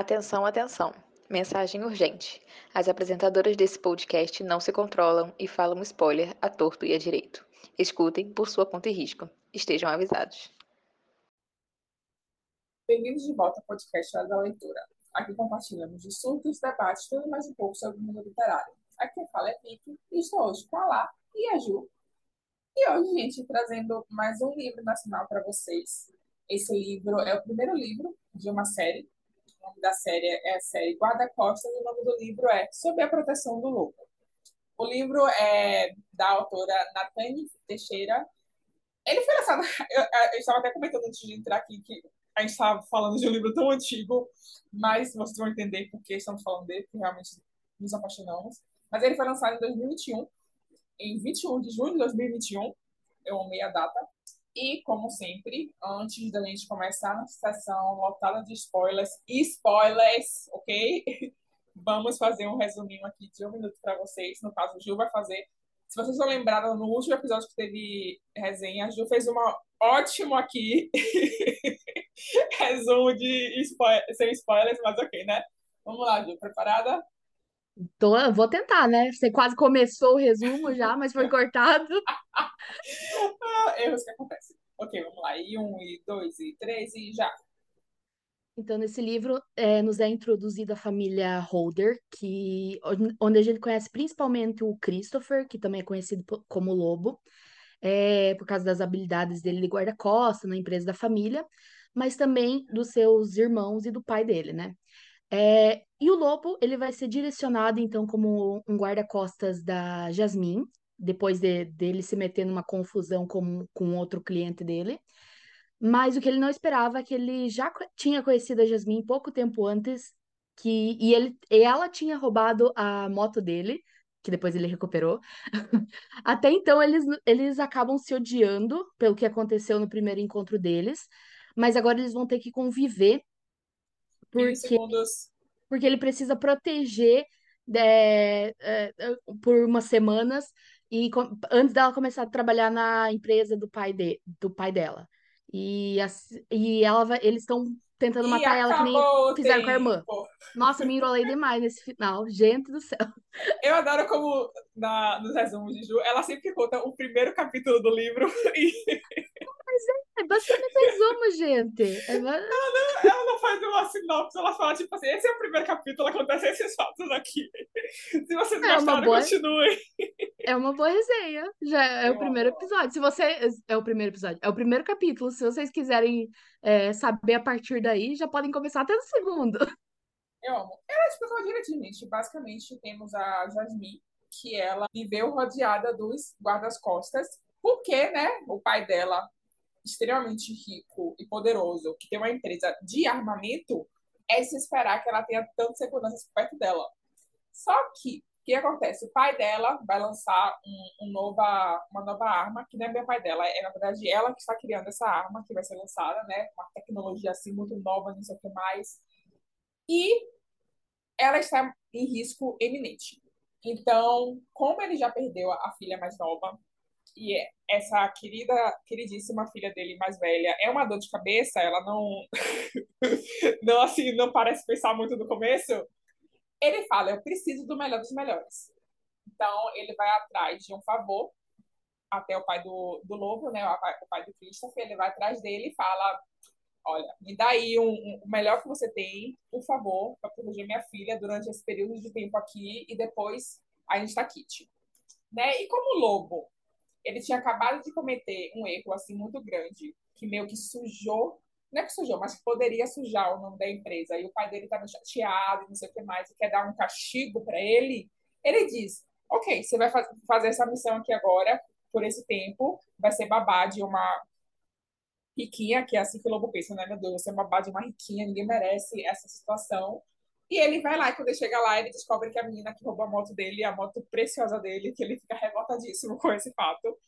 Atenção, atenção. Mensagem urgente. As apresentadoras desse podcast não se controlam e falam spoiler a torto e a direito. Escutem por sua conta e risco. Estejam avisados. Bem-vindos de volta ao podcast Hora da Leitura. Aqui compartilhamos de surtos, debates, tudo mais um pouco sobre o mundo literário. Aqui quem fala é Pique e estou hoje com a Lá e a Ju. E hoje, gente, trazendo mais um livro nacional para vocês. Esse livro é o primeiro livro de uma série o nome da série é a série Guarda-Costas o nome do livro é Sob a Proteção do Lobo. O livro é da autora Natane Teixeira. Ele foi lançado. Eu, eu estava até comentando antes de entrar aqui que a gente estava falando de um livro tão antigo, mas vocês vão entender por que estamos falando dele, porque realmente nos apaixonamos. Mas ele foi lançado em 2021, em 21 de junho de 2021. Eu amei a data. E, como sempre, antes da gente começar a sessão lotada de spoilers, spoilers, ok? Vamos fazer um resuminho aqui de um minuto para vocês. No caso, o Gil vai fazer. Se vocês não lembraram, no último episódio que teve resenha, a Gil fez uma ótimo aqui resumo de spoiler, sem spoilers, mas ok, né? Vamos lá, Gil, preparada? Tô, vou tentar, né? Você quase começou o resumo já, mas foi cortado. ah, erros que acontecem. Ok, vamos lá. E um, e dois, e três, e já. Então, nesse livro, é, nos é introduzida a família Holder, que, onde a gente conhece principalmente o Christopher, que também é conhecido como Lobo, é, por causa das habilidades dele de guarda-costa na empresa da família, mas também dos seus irmãos e do pai dele, né? É, e o Lobo, ele vai ser direcionado, então, como um guarda-costas da Jasmine, depois de, dele se meter numa confusão com, com outro cliente dele. Mas o que ele não esperava é que ele já tinha conhecido a Jasmine pouco tempo antes, que, e, ele, e ela tinha roubado a moto dele, que depois ele recuperou. Até então, eles, eles acabam se odiando pelo que aconteceu no primeiro encontro deles, mas agora eles vão ter que conviver porque, porque ele precisa proteger é, é, por umas semanas e antes dela começar a trabalhar na empresa do pai, de, do pai dela. E, a, e ela vai, eles estão tentando e matar ela que nem fizeram com a irmã. Nossa, me enrolei demais nesse final. Gente do céu. Eu adoro como na, nos resumos de Ju, ela sempre conta o primeiro capítulo do livro e mas é, é basicamente resumo, gente. É... Ela, não, ela não faz uma sinopse, ela fala, tipo assim, esse é o primeiro capítulo, acontece esses fatos aqui. Se vocês é gostaram, boa... continuem. É uma boa resenha. Já é Eu o primeiro amo. episódio. Se você. É o primeiro episódio. É o primeiro capítulo. Se vocês quiserem é, saber a partir daí, já podem começar até no segundo. Eu amo. Ela explicou direitinho, Basicamente, temos a Jasmine, que ela viveu rodeada dos guardas-costas, porque, né, o pai dela extremamente rico e poderoso, que tem uma empresa de armamento, é se esperar que ela tenha tanta segurança perto dela. Só que, o que acontece? O pai dela vai lançar um, um nova, uma nova arma, que não é meu pai dela, é na verdade ela que está criando essa arma que vai ser lançada, né? Uma tecnologia assim muito nova, não sei o que mais. E ela está em risco eminente. Então, como ele já perdeu a filha mais nova, e essa querida, queridíssima filha dele mais velha é uma dor de cabeça, ela não não assim, não parece pensar muito no começo. Ele fala, eu preciso do melhor dos melhores. Então, ele vai atrás de um favor até o pai do, do lobo, né, o pai, do Christopher, ele vai atrás dele e fala, olha, me dá aí um, um, o melhor que você tem, por favor, para proteger minha filha durante esse período de tempo aqui e depois a gente tá kit. Né? E como o lobo ele tinha acabado de cometer um erro assim muito grande, que meio que sujou, não é que sujou, mas que poderia sujar o nome da empresa. E o pai dele estava chateado, não sei o que mais, e quer dar um castigo para ele. Ele diz: Ok, você vai faz fazer essa missão aqui agora, por esse tempo, vai ser babá de uma riquinha, que é assim que o lobo pensa, né? Meu Deus, você é babá de uma riquinha, ninguém merece essa situação. E ele vai lá, e quando ele chega lá, ele descobre que a menina que roubou a moto dele a moto preciosa dele, que ele fica revoltadíssimo com esse fato.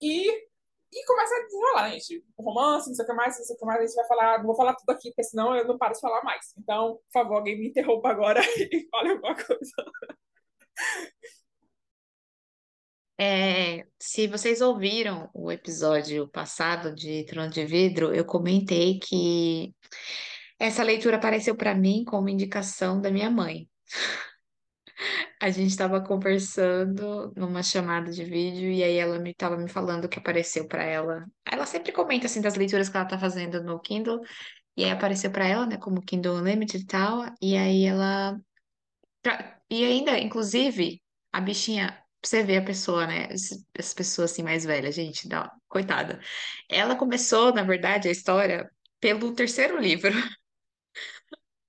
E, e começa a desenrolar, gente? O romance, não sei o que mais, não sei o que mais, a gente vai falar, não vou falar tudo aqui, porque senão eu não paro de falar mais. Então, por favor, alguém me interrompa agora e fale alguma coisa. É, se vocês ouviram o episódio passado de Trono de Vidro, eu comentei que Essa leitura apareceu para mim como indicação da minha mãe. A gente estava conversando numa chamada de vídeo e aí ela me estava me falando que apareceu para ela. Ela sempre comenta assim das leituras que ela tá fazendo no Kindle e aí apareceu para ela, né, como Kindle Unlimited e tal, e aí ela e ainda, inclusive, a bichinha, você ver a pessoa, né, as pessoas assim mais velhas, gente, dá, coitada. Ela começou, na verdade, a história pelo terceiro livro.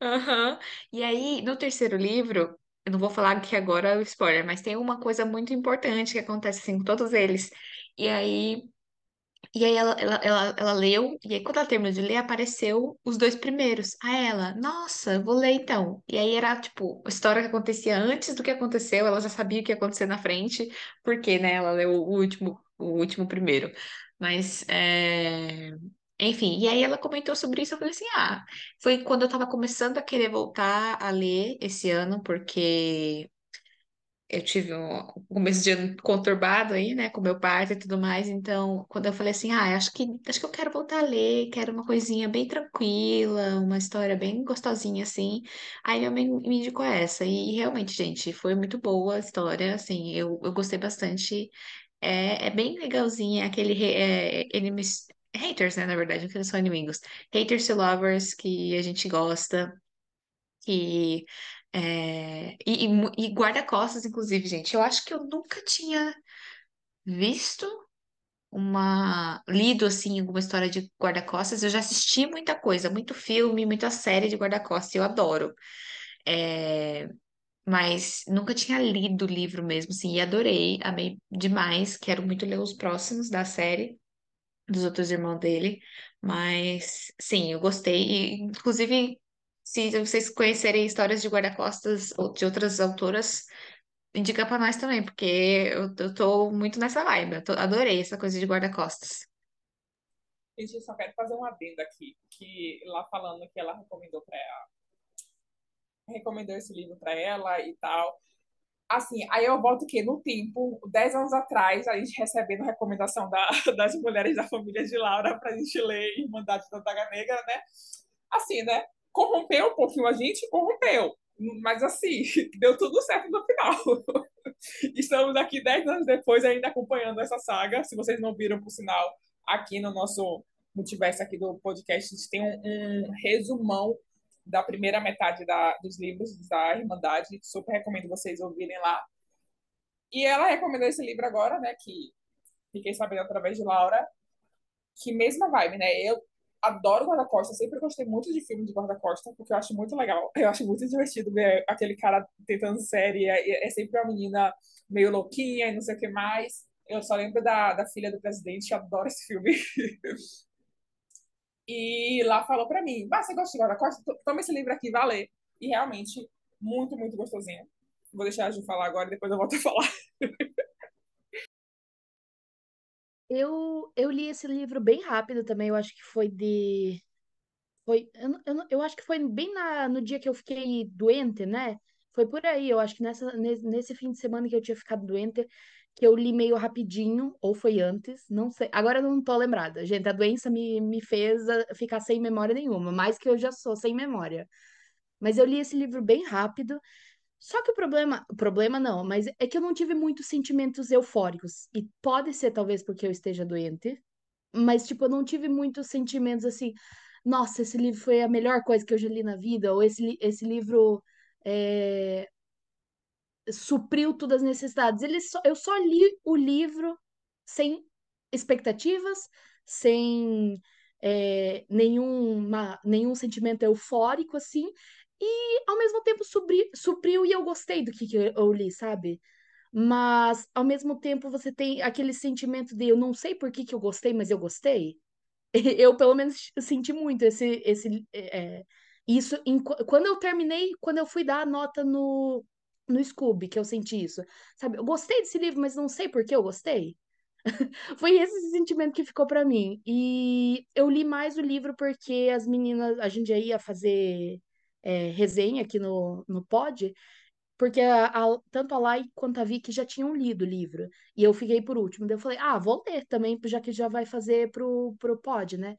Aham. E aí, no terceiro livro, eu não vou falar que agora o spoiler, mas tem uma coisa muito importante que acontece assim com todos eles. E aí, e aí ela, ela, ela, ela leu, e aí quando ela terminou de ler, apareceu os dois primeiros. Aí ela, nossa, vou ler então. E aí era tipo a história que acontecia antes do que aconteceu, ela já sabia o que ia acontecer na frente, porque, né, ela leu o último, o último primeiro. Mas é, enfim, e aí ela comentou sobre isso, eu falei assim, ah, foi quando eu tava começando a querer voltar a ler esse ano, porque eu tive um começo de ano conturbado aí, né, com meu parto e tudo mais, então, quando eu falei assim, ah, acho que, acho que eu quero voltar a ler, quero uma coisinha bem tranquila, uma história bem gostosinha, assim, aí minha mãe me indicou essa, e realmente, gente, foi muito boa a história, assim, eu, eu gostei bastante, é, é bem legalzinha, aquele, re- é, haters, né, na verdade, não são inimigos, haters to lovers, que a gente gosta. É, e, e e guarda-costas, inclusive, gente. Eu acho que eu nunca tinha visto uma, lido assim alguma história de guarda-costas. Eu já assisti muita coisa, muito filme, muita série de guarda-costas. Eu adoro. É, mas nunca tinha lido o livro mesmo, assim, e adorei, amei demais. Quero muito ler os próximos da série dos outros irmãos dele. Mas sim, eu gostei. E, inclusive, se vocês conhecerem histórias de guarda-costas ou de outras autoras, indica pra nós também, porque eu, eu tô muito nessa vibe. Eu tô- adorei essa coisa de guarda-costas. Gente, eu só quero fazer um adendo aqui, que lá falando que ela recomendou para ela, recomendou esse livro para ela e tal. Assim, aí eu volto o quê? No tempo, 10 anos atrás, a gente recebendo recomendação da, das mulheres da família de Laura pra gente ler Irmandade da Daga Negra, né? Assim, né? Corrompeu um pouquinho a gente, corrompeu. Mas assim, deu tudo certo no final. Estamos aqui 10 anos depois ainda acompanhando essa saga. Se vocês não viram, por sinal, aqui no nosso multiverso aqui do podcast, a gente tem um, um resumão da primeira metade da, dos livros da Irmandade. Super recomendo vocês ouvirem lá. E ela recomendou esse livro agora, né? Que fiquei sabendo através de Laura. Que mesma vibe, né? Eu adoro guarda-costas, sempre gostei muito de filme de guarda-costas, porque eu acho muito legal. Eu acho muito divertido ver aquele cara tentando série. É, é sempre uma menina meio louquinha e não sei o que mais. Eu só lembro da, da filha do presidente, adoro esse filme. E lá falou pra mim, ah, você gosta de guarda-costas? Toma esse livro aqui, vai ler. E realmente, muito, muito gostosinho. Vou deixar a Ju falar agora e depois eu volto a falar. Eu, eu li esse livro bem rápido também, eu acho que foi de. Foi, eu, eu, eu acho que foi bem na, no dia que eu fiquei doente, né? Foi por aí, eu acho que nessa, nesse fim de semana que eu tinha ficado doente, que eu li meio rapidinho, ou foi antes, não sei. Agora eu não tô lembrada. Gente, a doença me, me fez ah, ficar sem memória nenhuma, mais que eu já sou sem memória. Mas eu li esse livro bem rápido. Só que o problema, o problema não, mas é que eu não tive muitos sentimentos eufóricos. E pode ser talvez porque eu esteja doente, mas tipo, eu não tive muitos sentimentos assim, nossa, esse livro foi a melhor coisa que eu já li na vida, ou esse, esse livro é, supriu todas as necessidades. Ele só, eu só li o livro sem expectativas, sem é, nenhuma, nenhum sentimento eufórico, assim, e ao mesmo tempo supri, supriu e eu gostei do que, que eu, li, sabe? Mas ao mesmo tempo você tem aquele sentimento de eu não sei por que, que eu gostei, mas eu gostei. Eu, pelo menos, senti muito esse, esse, é, isso. em- quando eu terminei, quando eu fui dar a nota no, no Scooby, que eu senti isso. Sabe, eu gostei desse livro, mas não sei por que eu gostei. Foi esse sentimento que ficou pra mim. E eu li mais o livro porque as meninas, a gente ia fazer é, resenha aqui no, no pod, porque a- a- tanto a Lai quanto a Vicky já tinham lido o livro. E eu fiquei por último. Daí eu falei, ah, vou ler também, já que já vai fazer pro, pro pod, né?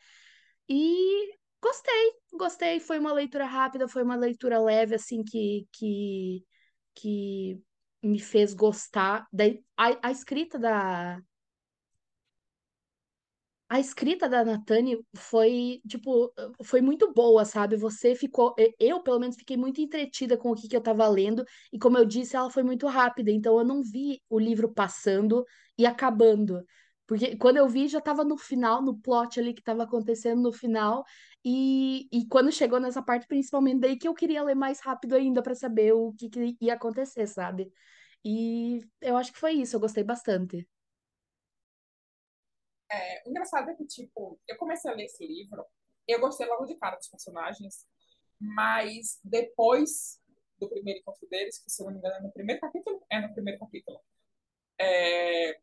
E Gostei, gostei. Foi uma leitura rápida, foi uma leitura leve, assim, que, que, que me fez gostar. Da, a, a escrita da, a escrita da Natane foi, tipo, foi muito boa, sabe? Você ficou, eu pelo menos fiquei muito entretida com o que, que eu tava lendo, e como eu disse, ela foi muito rápida, então eu não vi o livro passando e acabando. Porque quando eu vi, já tava no final, no plot ali que tava acontecendo no final, e, e quando chegou nessa parte, principalmente daí que eu queria ler mais rápido ainda para saber o que, que ia acontecer, sabe? E eu acho que foi isso, eu gostei bastante. É, o engraçado é que, tipo, eu comecei a ler esse livro, eu gostei logo de cara dos personagens, mas depois do primeiro encontro deles, que se não me engano é no primeiro capítulo, é no primeiro capítulo, é,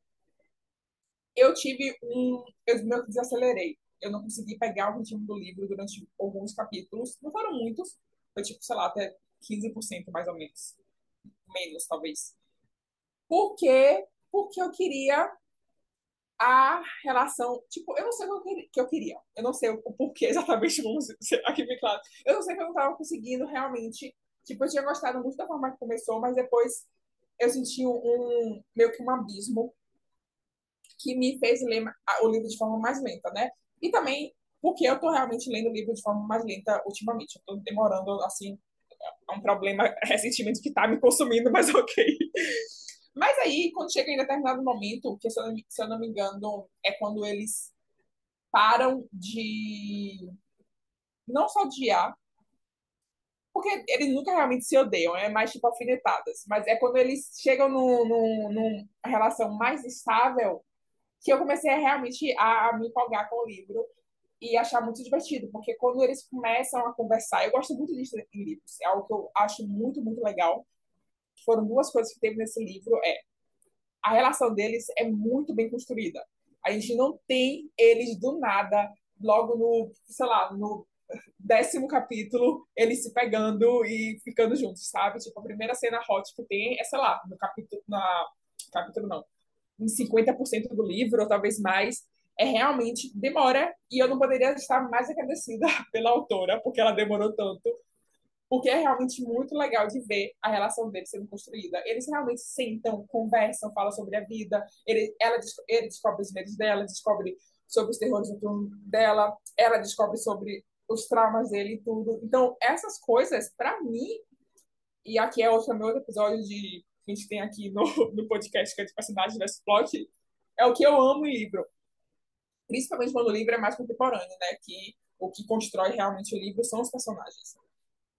eu tive um. Eu que desacelerei. Eu não consegui pegar o ritmo do livro durante alguns capítulos. Não foram muitos, foi tipo, sei lá, até 15% mais ou menos. Menos, talvez. Por quê? Porque eu queria a relação. Tipo, eu não sei o que eu queria. Eu não sei o porquê exatamente, vamos aqui bem claro. Eu não sei que eu não estava conseguindo realmente. Tipo, eu tinha gostado muito da forma que começou, mas depois eu senti um, meio que um abismo que me fez ler o livro de forma mais lenta, né? E também porque eu estou realmente lendo o livro de forma mais lenta ultimamente. Eu estou demorando, assim, é um problema recentemente que está me consumindo, mas ok. Mas aí, quando chega em determinado momento, que se eu, não, se eu não me engano, é quando eles param de não só odiar, porque eles nunca realmente se odeiam, é mais tipo alfinetadas, mas é quando eles chegam num, numa relação mais estável que eu comecei realmente a, a me empolgar com o livro e achar muito divertido, porque quando eles começam a conversar, eu gosto muito disso em livros, é algo que eu acho muito, muito legal, foram duas coisas que teve nesse livro é a relação deles é muito bem construída. A gente não tem eles do nada, logo no, sei lá, no décimo capítulo, eles se pegando e ficando juntos, sabe? Tipo, a primeira cena hot que tem é, sei lá, no capítulo, na, capítulo não, em 50% do livro, ou talvez mais, é realmente demora, e eu não poderia estar mais agradecida pela autora, porque ela demorou tanto, porque é realmente muito legal de ver a relação deles sendo construída. Eles realmente sentam, conversam, falam sobre a vida, ele, ela, ele descobre os medos dela, descobre sobre os terrores dela, ela descobre sobre os traumas dele e tudo. Então, essas coisas, para mim, e aqui é outro, meu outro episódio de, que a gente tem aqui no, no podcast, que é de personagem plot, é o que eu amo em livro. Principalmente quando o livro é mais contemporâneo, né? Que o que constrói realmente o livro são os personagens.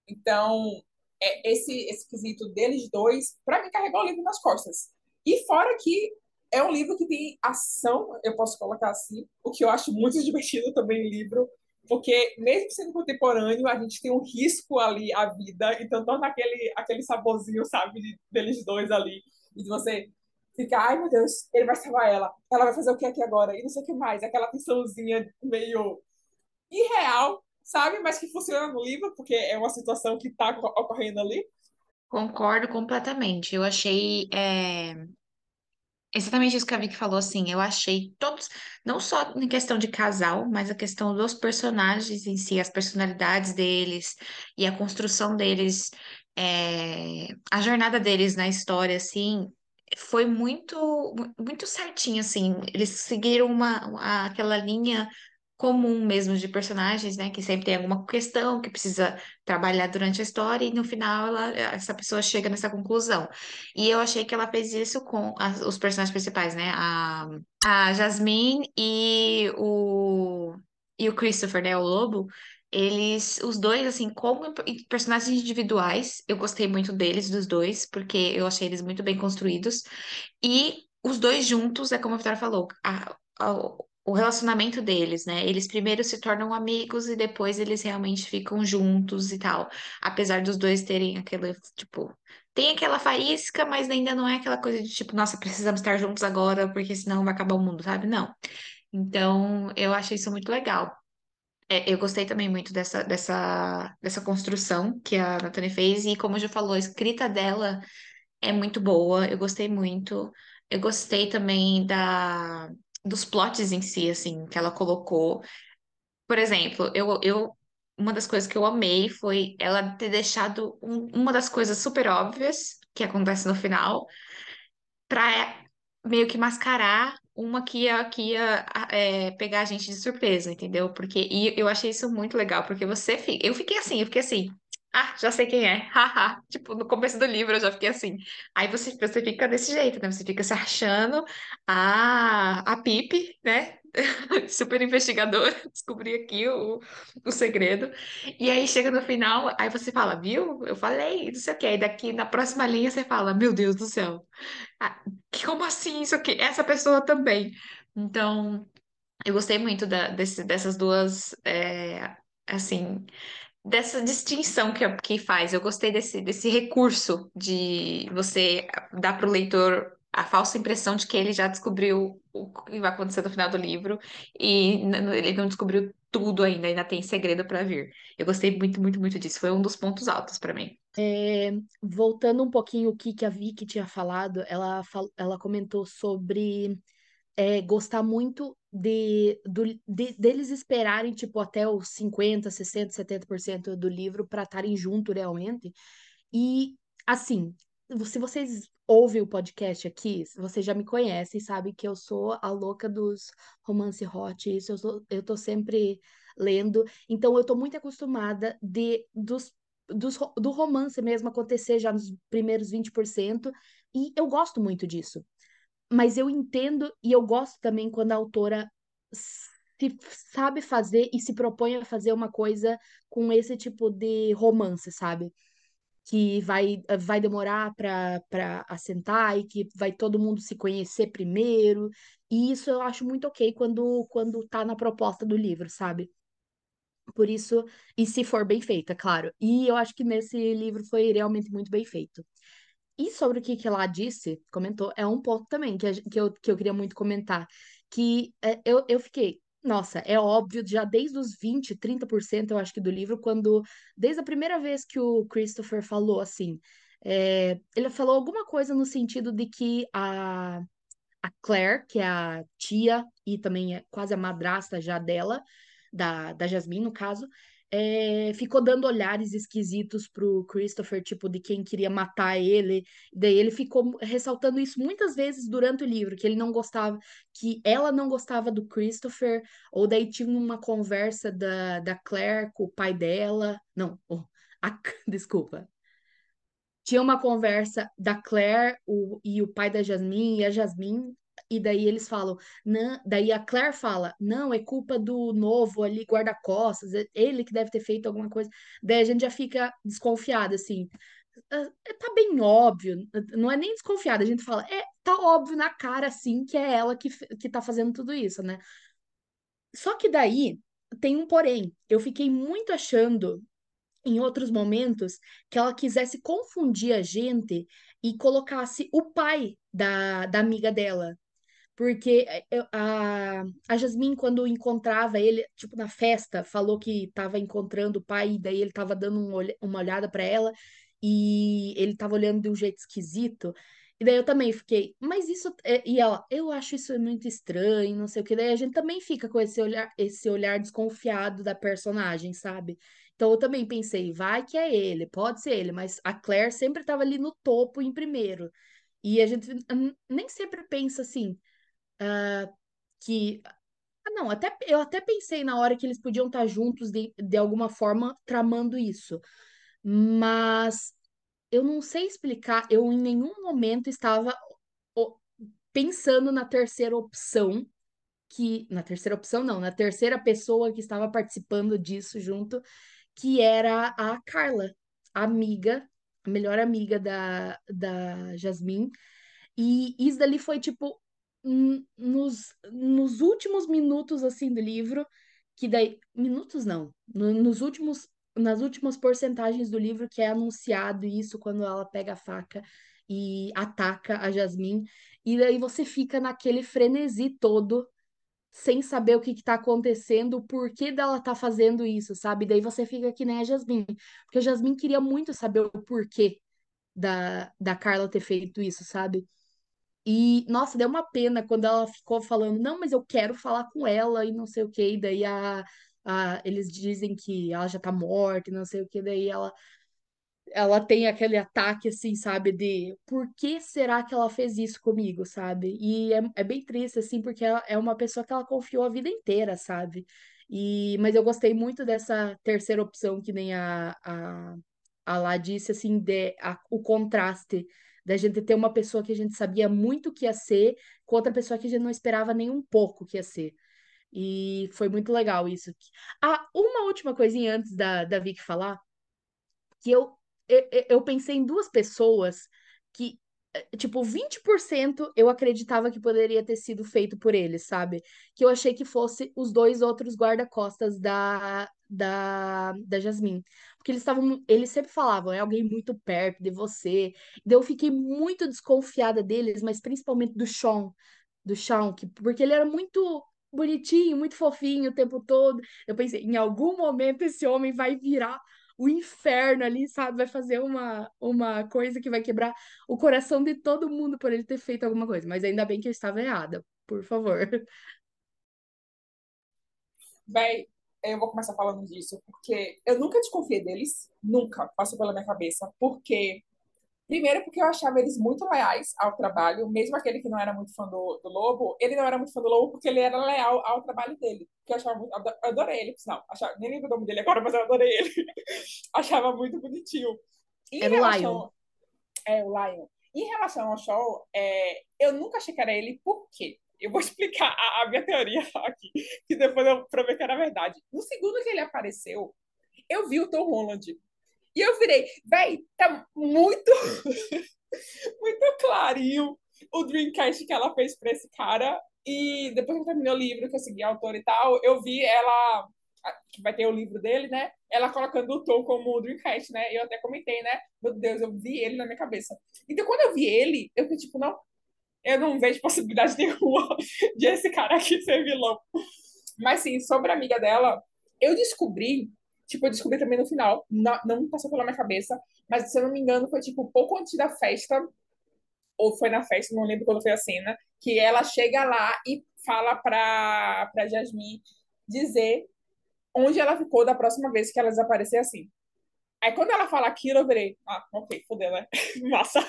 Então, é, esse, esse quesito deles dois, para mim, carregou o livro nas costas. E fora que é um livro que tem ação, eu posso colocar assim, o que eu acho muito divertido também em livro, porque mesmo sendo contemporâneo, a gente tem um risco ali à vida, então torna aquele, aquele saborzinho, sabe, de, deles dois ali, e de você ficar, ai meu Deus, ele vai salvar ela, ela vai fazer o que aqui agora, e não sei o que mais, aquela tensãozinha meio irreal, sabe? Mas que funciona no livro, porque é uma situação que está ocorrendo ali. Concordo completamente. Eu achei é, exatamente isso que a Vicky falou, assim, eu achei todos, não só em questão de casal, mas a questão dos personagens em si, as personalidades deles e a construção deles, é, a jornada deles na história, assim, foi muito, muito certinho, assim, eles seguiram uma, uma- aquela linha comum mesmo de personagens, né? Que sempre tem alguma questão que precisa trabalhar durante a história e no final ela, essa pessoa chega nessa conclusão. E eu achei que ela fez isso com os personagens principais, né? A, a Jasmine e o, e o Christopher, né? O lobo. Eles, os dois, assim, como personagens individuais, eu gostei muito deles, dos dois, porque eu achei eles muito bem construídos. E os dois juntos, é como a Vitória falou, a, a- o relacionamento deles, né? Eles primeiro se tornam amigos e depois eles realmente ficam juntos e tal. Apesar dos dois terem aquele, tipo, tem aquela faísca, mas ainda não é aquela coisa de tipo, nossa, precisamos estar juntos agora, porque senão vai acabar o mundo, sabe? Não. Então, eu achei isso muito legal. É, eu gostei também muito dessa, dessa, dessa construção que a Nathane fez, e como já falou, a escrita dela é muito boa, eu gostei muito. Eu gostei também da, dos plots em si, assim, que ela colocou. Por exemplo, eu, eu uma das coisas que eu amei foi ela ter deixado um- uma das coisas super óbvias que acontece no final pra meio que mascarar uma que ia, que ia é, pegar a gente de surpresa, entendeu? Porque e eu achei isso muito legal, porque você fica. Eu fiquei assim, eu fiquei assim. Ah, já sei quem é. Haha. Tipo, no começo do livro eu já fiquei assim. Aí você, você fica desse jeito, né? Você fica se achando a, a Pipe, né? Super investigadora, descobri aqui o, o segredo. E aí chega no final, aí você fala, viu? Eu falei, não sei o quê. Aí daqui na próxima linha você fala, meu Deus do céu. Ah, como assim isso aqui? Essa pessoa também. Então, eu gostei muito da, desse- dessas duas, é, assim, dessa distinção que, que faz. Eu gostei desse, desse recurso de você dar para o leitor a falsa impressão de que ele já descobriu o que vai acontecer no final do livro e ele não descobriu tudo ainda, ainda tem segredo para vir. Eu gostei muito, muito, muito disso. Foi um dos pontos altos para mim. É, voltando um pouquinho o que, que a Vicky tinha falado, ela, ela comentou sobre é, gostar muito de, do, de- deles esperarem, tipo, até os 50, 60, 70% do livro para estarem junto realmente. E, assim, se vocês ouvem o podcast aqui, vocês já me conhecem, sabem que eu sou a louca dos romance hot, isso eu, sou, eu tô sempre lendo. Então, eu tô muito acostumada de, dos, dos, do romance mesmo acontecer já nos primeiros 20%, e eu gosto muito disso. Mas eu entendo e eu gosto também quando a autora se sabe fazer e se propõe a fazer uma coisa com esse tipo de romance, sabe? Que vai, vai demorar para assentar e que vai todo mundo se conhecer primeiro. E isso eu acho muito ok quando, quando tá na proposta do livro, sabe? Por isso, e se for bem feita, claro. E eu acho que nesse livro foi realmente muito bem feito. E sobre o que, que ela disse, comentou, é um ponto também que, a que, eu, que eu queria muito comentar. Que é, eu, eu fiquei, nossa, é óbvio, já desde os 20, 30% eu acho que do livro, quando, desde a primeira vez que o Christopher falou assim, é, ele falou alguma coisa no sentido de que a, a Claire, que é a tia e também é quase a madrasta já dela, da, da Jasmine, no caso, é, ficou dando olhares esquisitos pro Christopher, tipo, de quem queria matar ele. Daí ele ficou ressaltando isso muitas vezes durante o livro, que ele não gostava, que ela não gostava do Christopher, ou daí tinha uma conversa da, da Claire com o pai dela. Não, oh, a- desculpa tinha uma conversa da Claire o, e o pai da Jasmine e a Jasmine, e daí eles falam, não, daí a Claire fala, não, é culpa do novo ali, guarda-costas, é ele que deve ter feito alguma coisa. Daí a gente já fica desconfiada, assim. "Ah, é, Tá bem óbvio, não é nem desconfiada, a gente fala, é, tá óbvio na cara, assim, que é ela que, que tá fazendo tudo isso, né? Só que daí tem um porém. Eu fiquei muito achando em outros momentos que ela quisesse confundir a gente e colocasse o pai da, da amiga dela. Porque é, eu- a, a Jasmine, quando encontrava ele, tipo, na festa, falou que estava encontrando o pai, e daí ele estava dando um uma olhada para ela e ele estava olhando de um jeito esquisito. E daí eu também fiquei, mas isso. é- E ela, eu acho isso muito estranho, não sei o que. Daí a gente também fica com esse olhar, esse olhar desconfiado da personagem, sabe? Então eu também pensei, vai que é ele, pode ser ele, mas a Claire sempre estava ali no topo em primeiro. E a gente nem sempre pensa assim que. Ah, não, até, eu até pensei na hora que eles podiam estar juntos de, de alguma forma tramando isso. Mas eu não sei explicar, eu em nenhum momento estava pensando na terceira opção, que. Na terceira opção, não, na terceira pessoa que estava participando disso junto, que era a Carla, a amiga, a melhor amiga da, da Jasmine. E isso dali foi tipo nos, nos últimos minutos assim do livro, que daí minutos não, no- nos últimos nas últimas porcentagens do livro que é anunciado isso quando ela pega a faca e ataca a Jasmine, e daí você fica naquele frenesi todo sem saber o que que tá acontecendo, o porquê dela tá fazendo isso, sabe? Daí você fica que nem a Jasmine, porque a Jasmine queria muito saber o porquê da, da Carla ter feito isso, sabe? E, nossa, deu uma pena quando ela ficou falando, não, mas eu quero falar com ela e não sei o quê. E daí a, ah, eles dizem que ela já tá morta e não sei o que, daí ela ela tem aquele ataque, assim, sabe, de por que será que ela fez isso comigo, sabe? E é, é bem triste, assim, porque ela é uma pessoa que ela confiou a vida inteira, sabe? E, mas eu gostei muito dessa terceira opção, que nem a, a, a Lá disse, assim, de, a, o contraste da gente ter uma pessoa que a gente sabia muito que ia ser, com outra pessoa que a gente não esperava nem um pouco que ia ser. E foi muito legal isso. Ah, uma última coisinha antes da, da Vicky falar, que eu eu pensei em duas pessoas que, eh, tipo, 20% eu acreditava que poderia ter sido feito por eles, sabe? Que eu achei que fosse os dois outros guarda-costas da, da, da Jasmine. Porque eles estavam, eles sempre falavam, é alguém muito perto de você. Daí eu fiquei muito desconfiada deles, mas principalmente do Sean, do Sean, que, porque ele era muito bonitinho, muito fofinho o tempo todo. Eu pensei, em algum momento esse homem vai virar o inferno ali, sabe? Vai fazer uma, uma coisa que vai quebrar o coração de todo mundo por ele ter feito alguma coisa. Mas ainda bem que eu estava errada, por favor. Véi, eu vou começar falando disso, porque eu nunca desconfiei deles, nunca passou pela minha cabeça, porque Primeiro, porque eu achava eles muito leais ao trabalho, mesmo aquele que não era muito fã do, do Lobo, ele não era muito fã do Lobo porque ele era leal ao trabalho dele. Que eu achava muito, eu adorei ele, não, achava, nem lembro o nome dele agora, mas eu adorei ele. achava muito bonitinho. Em era o Lion. É, o Lion. Em relação ao show, é, eu nunca achei que era ele, por quê? Eu vou explicar a, a minha teoria aqui, que depois eu prometo que era verdade. No segundo que ele apareceu, eu vi o Tom Holland e eu virei, véi, tá muito, muito clarinho o Dreamcast que ela fez pra esse cara. E depois que eu terminei o livro, que eu segui a autora e tal, eu vi ela, que vai ter o livro dele, né? Ela colocando o Tom como o Dreamcast, né? Eu até comentei, né? Meu Deus, eu vi ele na minha cabeça. Então, quando eu vi ele, eu fiquei tipo, não, eu não vejo possibilidade nenhuma de esse cara aqui ser vilão. Mas sim, sobre a amiga dela, eu descobri Tipo, eu descobri também no final, não, não passou pela minha cabeça, mas se eu não me engano, foi tipo pouco antes da festa, ou foi na festa, não lembro quando foi a cena, que ela chega lá e fala pra, pra Jasmine dizer onde ela ficou da próxima vez que ela desaparecer assim. Aí quando ela fala aquilo, eu virei, ah, ok, fodeu, né? Massa.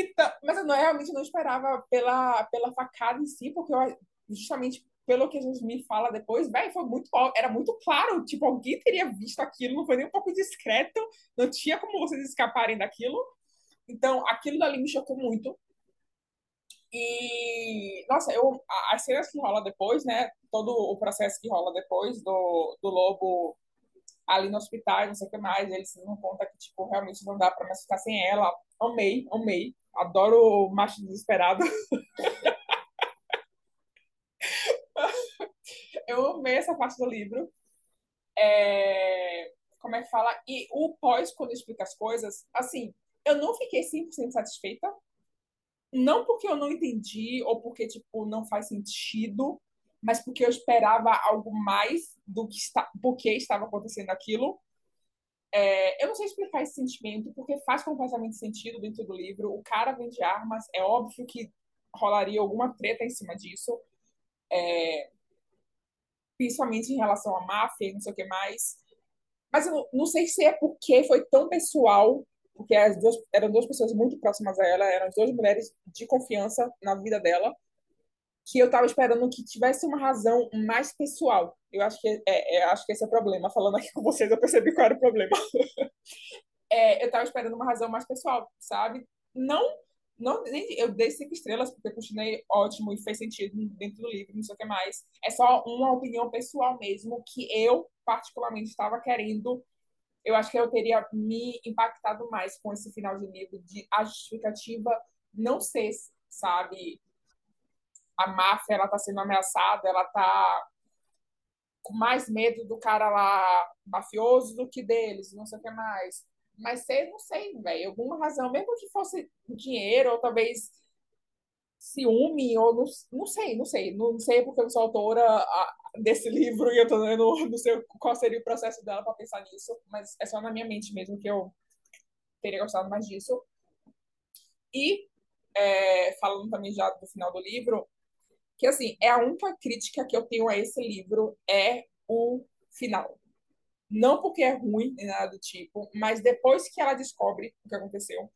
Então, mas eu não, realmente não esperava pela, pela facada em si, porque eu justamente pelo que a gente me fala depois, velho, foi muito, era muito claro, tipo, alguém teria visto aquilo, não foi nem um pouco discreto, não tinha como vocês escaparem daquilo. Então, aquilo dali me chocou muito. E, nossa, eu, as cenas que rola depois, né, todo o processo que rola depois do, do lobo ali no hospital, não sei o que mais, eles não conta que, tipo, realmente não dá pra mais ficar sem ela. Amei, amei. Adoro o macho desesperado. eu amei essa parte do livro. É, como é que fala? E o pós, quando explica as coisas, assim, eu não fiquei 100% satisfeita. Não porque eu não entendi ou porque, tipo, não faz sentido, mas porque eu esperava algo mais do que está, porque estava acontecendo aquilo. É, eu não sei explicar esse sentimento, porque faz completamente sentido dentro do livro. O cara vende armas, é óbvio que rolaria alguma treta em cima disso. É, principalmente em relação à máfia e não sei o que mais. Mas eu não sei se é porque foi tão pessoal, porque as duas, eram duas pessoas muito próximas a ela, eram as duas mulheres de confiança na vida dela, que eu estava esperando que tivesse uma razão mais pessoal. Eu acho que, é, é, acho que esse é o problema. Falando aqui com vocês, eu percebi qual era o problema. é, eu estava esperando uma razão mais pessoal, sabe? Não não, eu dei cinco estrelas porque eu continuei ótimo e fez sentido dentro do livro, não sei o que mais. É só uma opinião pessoal mesmo que eu, particularmente, estava querendo. Eu acho que eu teria me impactado mais com esse final de livro, de a justificativa não ser, sabe, a máfia, ela tá sendo ameaçada, ela tá com mais medo do cara lá mafioso do que deles, não sei o que mais mas ser, não sei, velho, alguma razão, mesmo que fosse dinheiro, ou talvez ciúme, ou não, não sei, não sei, não sei porque eu sou autora desse livro e eu tô, não, não sei qual seria o processo dela para pensar nisso, mas é só na minha mente mesmo que eu teria gostado mais disso. E, é, falando também já do final do livro, que assim, é a única crítica que eu tenho a esse livro é o final. Não porque é ruim, nem nada do tipo, mas depois que ela descobre o que aconteceu,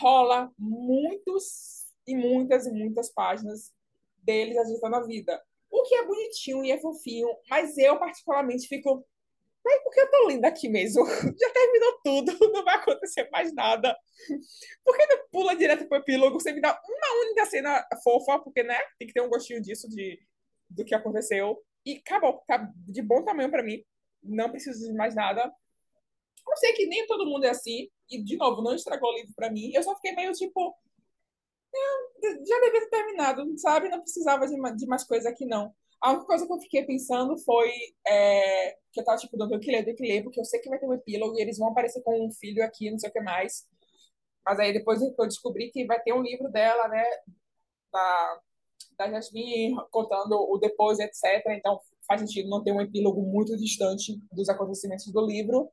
rola muitos e muitas e muitas páginas deles ajeitando a vida. O que é bonitinho e é fofinho, mas eu particularmente fico mas porque eu tô linda aqui mesmo? Já terminou tudo, não vai acontecer mais nada. Por que não pula direto pro epílogo? Você me dá uma única cena fofa, porque, né? Tem que ter um gostinho disso, de, do que aconteceu. E acabou, tá de bom tamanho para mim. Não preciso de mais nada. Eu sei que nem todo mundo é assim. E, de novo, não estragou o livro para mim. Eu só fiquei meio tipo. Já devia ter terminado, sabe? Não precisava de, de mais coisa aqui, não. A única coisa que eu fiquei pensando foi é, que eu tava tipo, dando que ler, tenho que ler, porque eu sei que vai ter um epílogo e eles vão aparecer com um filho aqui, não sei o que mais. Mas aí depois eu descobri que vai ter um livro dela, né, da, da Jasmine, contando o depois, etc. Então faz sentido não ter um epílogo muito distante dos acontecimentos do livro.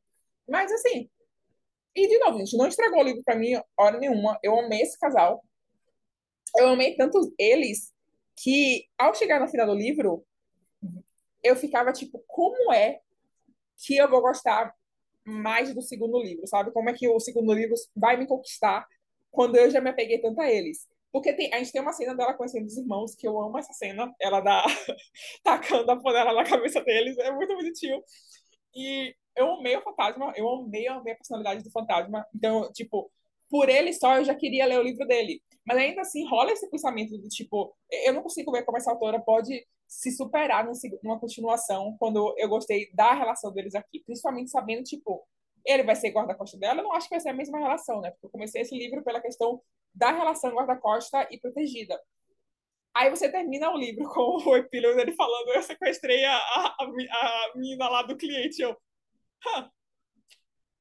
Mas assim, e de novo, gente, não estragou o livro para mim hora nenhuma. Eu amei esse casal. Eu amei tanto eles que ao chegar no final do livro, eu ficava tipo, como é que eu vou gostar mais do segundo livro, sabe? Como é que o segundo livro vai me conquistar quando eu já me apeguei tanto a eles? Porque tem, a gente tem uma cena dela conhecendo os irmãos, que eu amo essa cena. Ela dá tacando a panela na cabeça deles, é muito bonitinho. E eu amei o fantasma, eu amei, eu amei a personalidade do fantasma. Então, tipo, por ele só eu já queria ler o livro dele. Mas ainda assim rola esse pensamento do tipo, eu não consigo ver como essa autora pode se superar numa continuação quando eu gostei da relação deles aqui, principalmente sabendo, tipo, ele vai ser guarda-costa dela, eu não acho que vai ser a mesma relação, né? Porque eu comecei esse livro pela questão da relação guarda-costa e protegida. Aí você termina o livro com o epílogo dele falando: Eu sequestrei a, a, a menina lá do cliente. Eu, huh,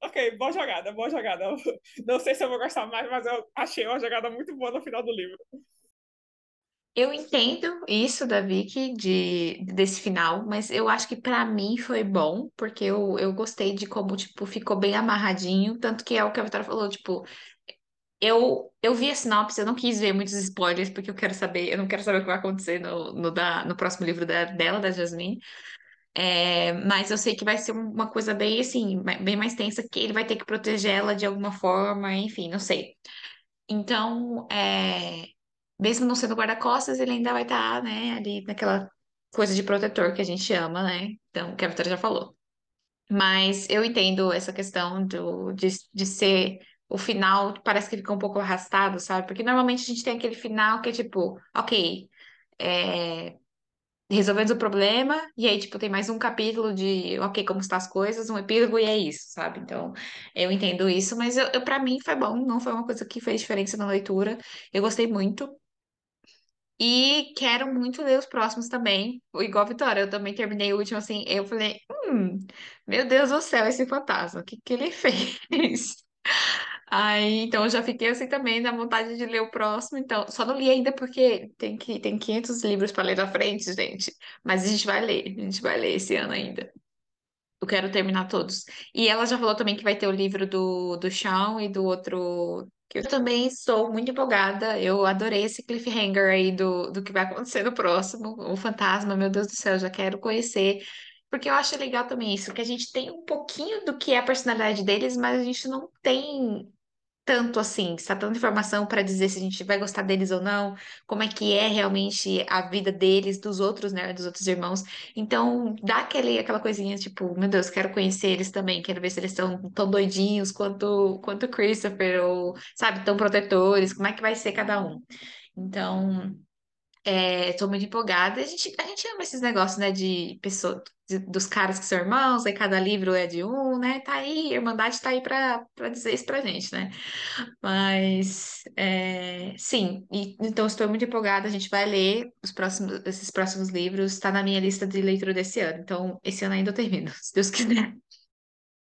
ok, boa jogada, boa jogada. Não sei se eu vou gostar mais, mas eu achei uma jogada muito boa no final do livro. Eu entendo isso da Vicky, de, desse final, mas eu acho que para mim foi bom, porque eu, eu gostei de como, tipo, ficou bem amarradinho, tanto que é o que a Vitória falou, tipo, eu, eu vi a sinopse, eu não quis ver muitos spoilers, porque eu quero saber, eu não quero saber o que vai acontecer no, no, da, no próximo livro da, dela, da Jasmine, é, mas eu sei que vai ser uma coisa bem assim, bem mais tensa, que ele vai ter que proteger ela de alguma forma, enfim, não sei. Então, é, mesmo não sendo guarda-costas, ele ainda vai estar, né, ali naquela coisa de protetor que a gente ama, né? Então, que a Vitória já falou. Mas eu entendo essa questão do, de, de ser o final, parece que fica um pouco arrastado, sabe? Porque normalmente a gente tem aquele final que é tipo, ok, é, resolvendo o problema, e aí, tipo, tem mais um capítulo de, ok, como estão as coisas, um epílogo, e é isso, sabe? Então, eu entendo isso, mas eu, eu para mim foi bom, não foi uma coisa que fez diferença na leitura, eu gostei muito. E quero muito ler os próximos também, igual a Vitória, eu também terminei o último assim, eu falei, hum, meu Deus do céu, esse fantasma, o que que ele fez? Aí, então eu já fiquei assim também na vontade de ler o próximo, então só não li ainda porque tem que tem 500 livros para ler na frente, gente. Mas a gente vai ler, a gente vai ler esse ano ainda. Eu quero terminar todos. E ela já falou também que vai ter o livro do do Shawn e do outro que eu também estou muito empolgada. Eu adorei esse cliffhanger aí do, do que vai acontecer no próximo. O fantasma, meu Deus do céu, já quero conhecer. Porque eu acho legal também isso, que a gente tem um pouquinho do que é a personalidade deles, mas a gente não tem tanto assim, está tanta informação para dizer se a gente vai gostar deles ou não, como é que é realmente a vida deles, dos outros, né, dos outros irmãos. Então, dá aquele, aquela coisinha, tipo, meu Deus, quero conhecer eles também, quero ver se eles estão tão doidinhos quanto quanto Christopher ou, sabe, tão protetores, como é que vai ser cada um. Então, é, tô muito empolgada. A gente, a gente ama esses negócios, né, de pessoa, de- dos caras que são irmãos, aí cada livro é de um, né? Tá aí, a Irmandade tá aí pra dizer isso pra gente, né? Mas, é, sim, e, então estou muito empolgada. A gente vai ler os próximos, esses próximos livros, tá na minha lista de leitura desse ano. Então, esse ano ainda eu termino, se Deus quiser.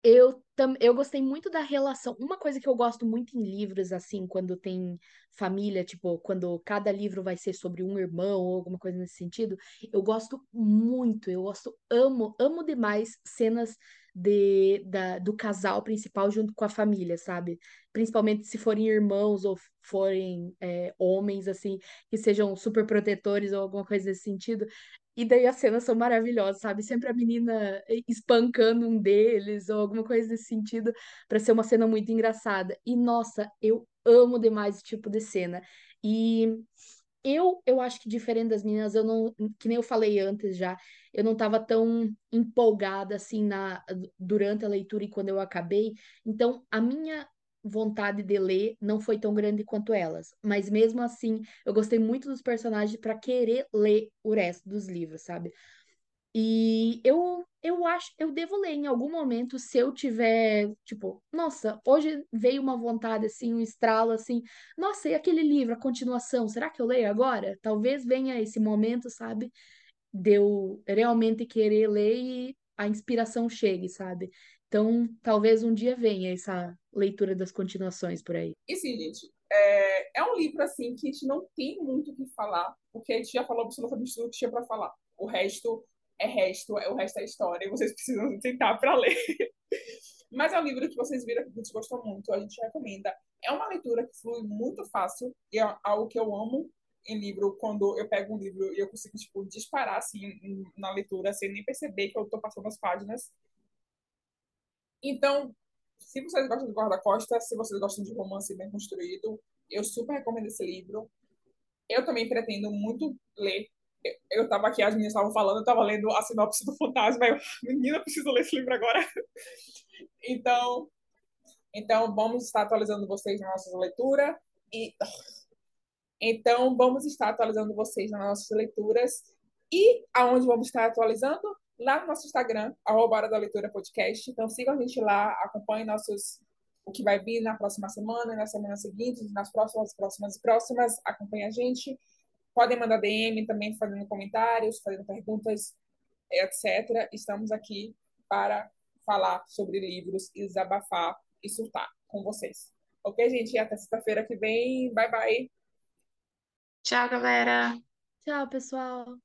Eu, tam, eu gostei muito da relação. Uma coisa que eu gosto muito em livros, assim, quando tem família, tipo, quando cada livro vai ser sobre um irmão ou alguma coisa nesse sentido, eu gosto muito, eu gosto, amo, amo demais cenas de, da, do casal principal junto com a família, sabe? Principalmente se forem irmãos ou forem é, homens, assim, que sejam super protetores ou alguma coisa nesse sentido. E daí as cenas são maravilhosas, sabe? Sempre a menina espancando um deles ou alguma coisa nesse sentido, para ser uma cena muito engraçada. E nossa, eu amo demais esse tipo de cena. E eu, eu acho que diferente das meninas, eu não, que nem eu falei antes já, eu não estava tão empolgada assim na durante a leitura e quando eu acabei. Então, a minha vontade de ler não foi tão grande quanto elas, mas mesmo assim, eu gostei muito dos personagens para querer ler o resto dos livros, sabe? E eu eu acho, eu devo ler em algum momento se eu tiver, tipo, nossa, hoje veio uma vontade assim, um estralo assim, nossa, e aquele livro, a continuação, será que eu leio agora? Talvez venha esse momento, sabe? De eu realmente querer ler e a inspiração chegue, sabe? Então, talvez um dia venha essa leitura das continuações por aí. E sim, gente, é, é um livro assim que a gente não tem muito o que falar, porque a gente já falou absolutamente tudo que tinha para falar. O resto é resto, é o resto é história, e vocês precisam tentar para ler. Mas é um livro que vocês viram que a gente gostou muito, a gente recomenda. É uma leitura que flui muito fácil, e é algo que eu amo em livro, quando eu pego um livro e eu consigo, tipo, disparar, assim, na leitura, sem nem perceber que eu tô passando as páginas. Então, se vocês gostam de guarda-costa, se vocês gostam de romance bem construído, eu super recomendo esse livro. Eu também pretendo muito ler eu tava aqui, as meninas estavam falando, eu tava lendo a sinopse do Fantasma, eu, menina, preciso ler esse livro agora. então, então, vamos estar atualizando vocês na nossa leitura e então vamos estar atualizando vocês nas nossas leituras e aonde vamos estar atualizando lá no nosso Instagram, arroba Hora da Leitura Podcast. Então sigam a gente lá, acompanhem nossos o que vai vir na próxima semana, na semana seguinte, nas próximas, próximas, próximas, acompanhe a gente. Podem mandar DM também, fazendo comentários, fazendo perguntas, etc. Estamos aqui para falar sobre livros e desabafar e surtar com vocês. Ok, gente? Até sexta-feira que vem. Bye, bye. Tchau, galera. Tchau, pessoal.